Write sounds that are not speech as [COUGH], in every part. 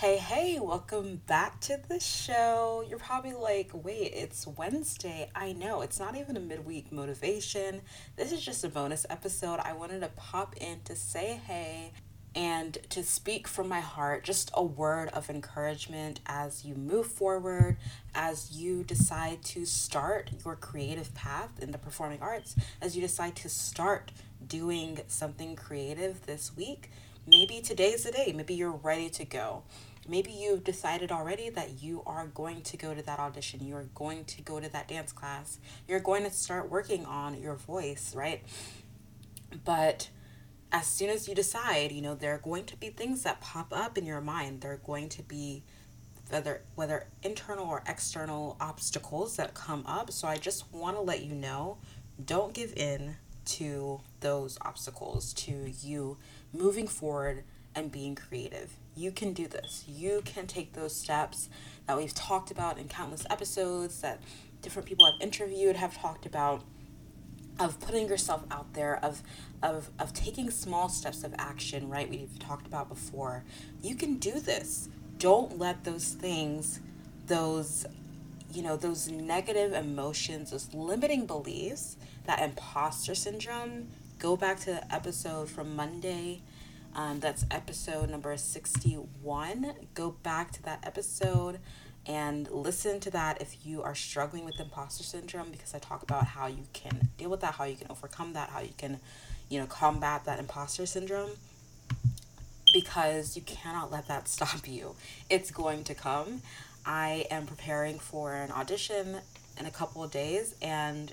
Hey, hey, welcome back to the show. You're probably like, wait, it's Wednesday. I know, it's not even a midweek motivation. This is just a bonus episode. I wanted to pop in to say hey and to speak from my heart just a word of encouragement as you move forward, as you decide to start your creative path in the performing arts, as you decide to start doing something creative this week. Maybe today's the day, maybe you're ready to go maybe you've decided already that you are going to go to that audition, you are going to go to that dance class, you're going to start working on your voice, right? But as soon as you decide, you know, there are going to be things that pop up in your mind. There are going to be whether whether internal or external obstacles that come up. So I just want to let you know, don't give in to those obstacles to you moving forward and being creative. You can do this. You can take those steps that we've talked about in countless episodes that different people I've interviewed have talked about of putting yourself out there of of of taking small steps of action, right? We've talked about before. You can do this. Don't let those things those you know, those negative emotions, those limiting beliefs, that imposter syndrome, go back to the episode from Monday um, that's episode number 61. Go back to that episode and listen to that if you are struggling with imposter syndrome because I talk about how you can deal with that, how you can overcome that, how you can, you know, combat that imposter syndrome because you cannot let that [LAUGHS] stop you. It's going to come. I am preparing for an audition in a couple of days and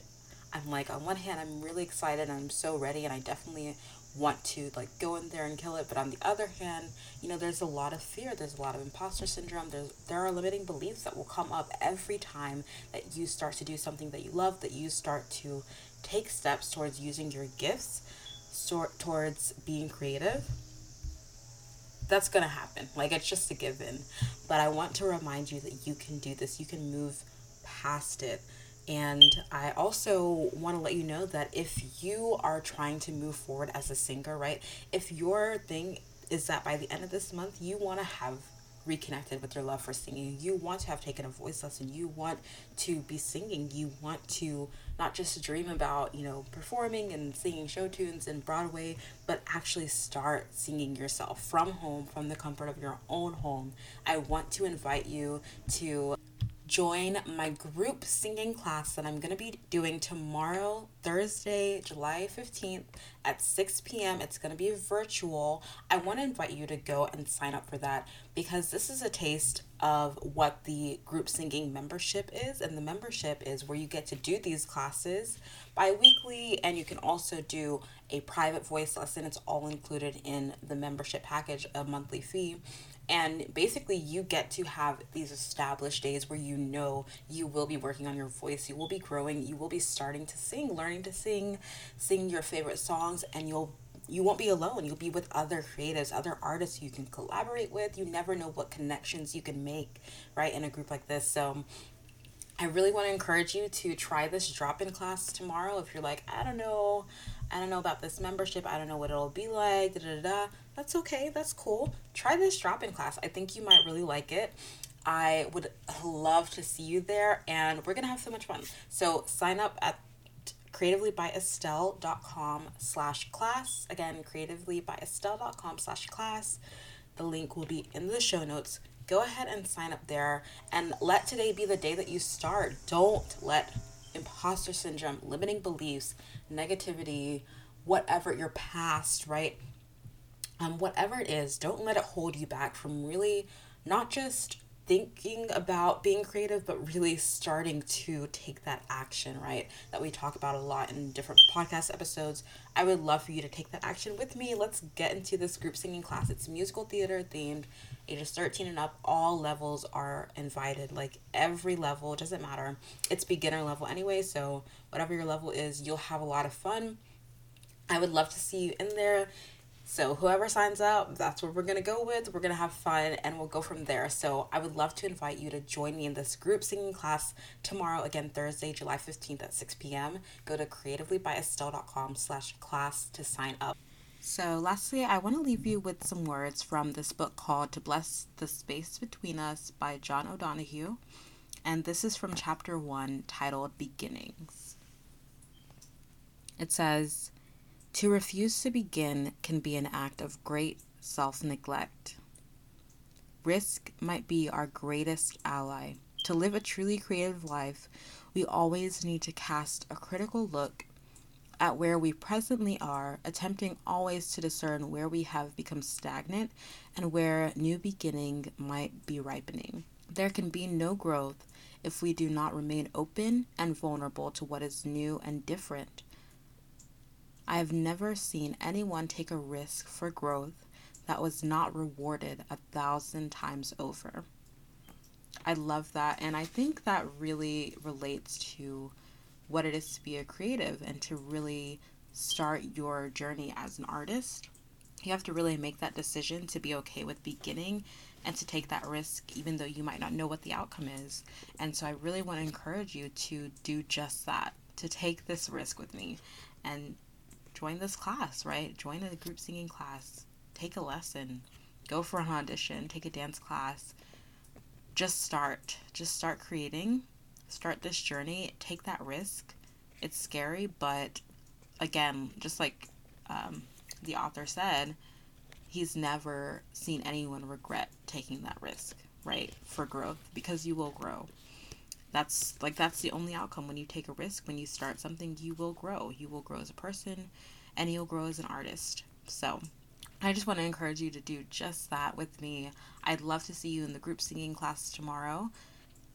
I'm like on one hand I'm really excited and I'm so ready and I definitely want to like go in there and kill it but on the other hand you know there's a lot of fear there's a lot of imposter syndrome there's there are limiting beliefs that will come up every time that you start to do something that you love that you start to take steps towards using your gifts sort towards being creative. That's to happen. Like it's just a given. But i want to remind you that you can do this. You can move past it and I also want to let you know that if you are trying to move forward as a singer, right? If your thing is that by the end of this month, you want to have reconnected with your love for singing. You want to have taken a voice lesson. You want to be singing. You want to not just dream about, you know, performing and singing show tunes in Broadway, but actually start singing yourself from home, from the comfort of your own home. I want to invite you to join my group singing class that I'm going to be doing tomorrow, Thursday, July 15th at 6 p.m. It's going to be virtual. I want to invite you to go and sign up for that because this is a taste of what the group singing membership is. And the membership is where you get to do these classes bi weekly, and you can also do a private voice lesson. It's all included in the membership package, a monthly fee. And basically, you get to have these established days where you know you will be working on your voice, you will be growing, you will be starting to sing, learning to sing, sing your favorite songs, and you'll you won't be alone. You'll be with other creatives, other artists you can collaborate with. You never know what connections you can make, right, in a group like this. So I really want to encourage you to try this drop in class tomorrow. If you're like, I don't know, I don't know about this membership, I don't know what it'll be like, da da da. That's okay, that's cool. Try this drop in class. I think you might really like it. I would love to see you there, and we're gonna have so much fun. So sign up at creativelybyestelle.com slash class. Again, creativelybyestelle.com slash class. The link will be in the show notes go ahead and sign up there and let today be the day that you start. Don't let imposter syndrome, limiting beliefs, negativity, whatever your past, right? Um, whatever it is, don't let it hold you back from really not just thinking about being creative, but really starting to take that action, right? That we talk about a lot in different podcast episodes. I would love for you to take that action with me. Let's get into this group singing class. It's musical theater themed, ages 13 and up. All levels are invited, like every level, doesn't matter. It's beginner level anyway, so whatever your level is, you'll have a lot of fun. I would love to see you in there. So whoever signs up, that's what we're gonna go with. We're gonna have fun and we'll go from there. So I would love to invite you to join me in this group singing class tomorrow, again Thursday, July 15th at 6 p.m. Go to creativelybyestelle.com slash class to sign up. So, lastly, I want to leave you with some words from this book called To Bless the Space Between Us by John O'Donohue. And this is from chapter one titled Beginnings. It says, To refuse to begin can be an act of great self neglect. Risk might be our greatest ally. To live a truly creative life, we always need to cast a critical look at where we presently are, attempting always to discern where we have become stagnant and where new beginning might be ripening. There can be no growth if we do not remain open and vulnerable to what is new and different. I have never seen anyone take a risk for growth that was not rewarded a thousand times over. I love that. And I think that really relates to what it is to be a creative and to really start your journey as an artist. You have to really make that decision to be okay with beginning and to take that risk, even though you might not know what the outcome is. And so I really want to encourage you to do just that, to take this risk with me and join this class, right? Join a group singing class, take a lesson, go for an audition, take a dance class. Just start. Just start creating. Start this journey. Take that risk. It's scary, but again, just like um, the author said, he's never seen anyone regret taking that risk, right? For growth, because you will grow. That's like that's the only outcome when you take a risk, when you start something, you will grow. You will grow as a person and you'll grow as an artist. So, I just want to encourage you to do just that with me. I'd love to see you in the group singing class tomorrow.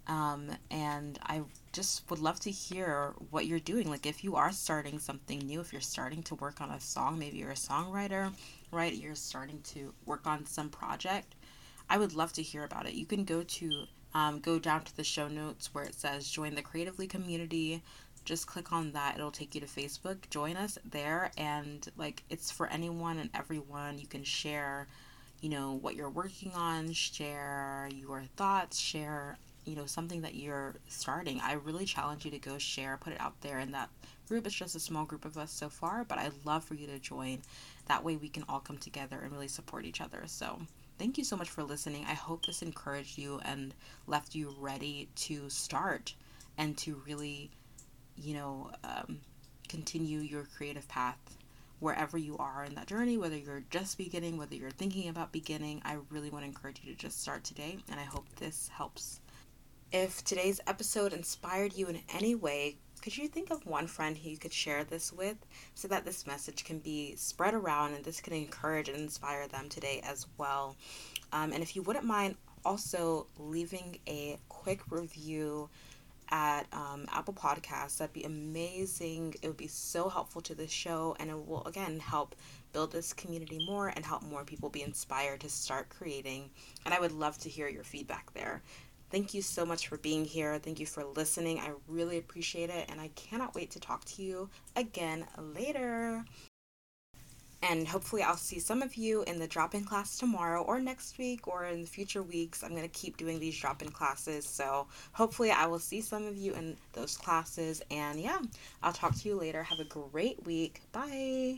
Um, and I just would love to hear what you're doing. Like, if you are starting something new, if you're starting to work on a song, maybe you're a songwriter, right? You're starting to work on some project. I would love to hear about it. You can go to um, go down to the show notes where it says join the Creatively community. Just click on that. It'll take you to facebook. Join us there. And like it's for anyone and everyone. You can share you know what you're working on. Share your thoughts. Share you know something that you're starting. I really challenge you to go share. Put it out there in that group. It's just a small group of us so far but i'd love for you to join. That way we can all come together and really support each other. So thank you so much for listening i hope this encouraged you and left you ready to start and to really you know, um, continue your creative path wherever you are in that journey, whether you're just beginning, whether you're thinking about beginning. I really want to encourage you to just start today, and I hope this helps. If today's episode inspired you in any way, could you think of one friend who you could share this with so that this message can be spread around and this can encourage and inspire them today as well? Um, and if you wouldn't mind also leaving a quick review at um, Apple Podcasts. That'd be amazing. It would be so helpful to the show, and it will again help build this community more and help more people be inspired to start creating. And I would love to hear your feedback there. Thank you so much for being here. Thank you for listening. I really appreciate it, and I cannot wait to talk to you again later. And hopefully, I'll see some of you in the drop in class tomorrow or next week or in the future weeks. I'm going to keep doing these drop in classes. So, hopefully, I will see some of you in those classes. And yeah, I'll talk to you later. Have a great week. Bye.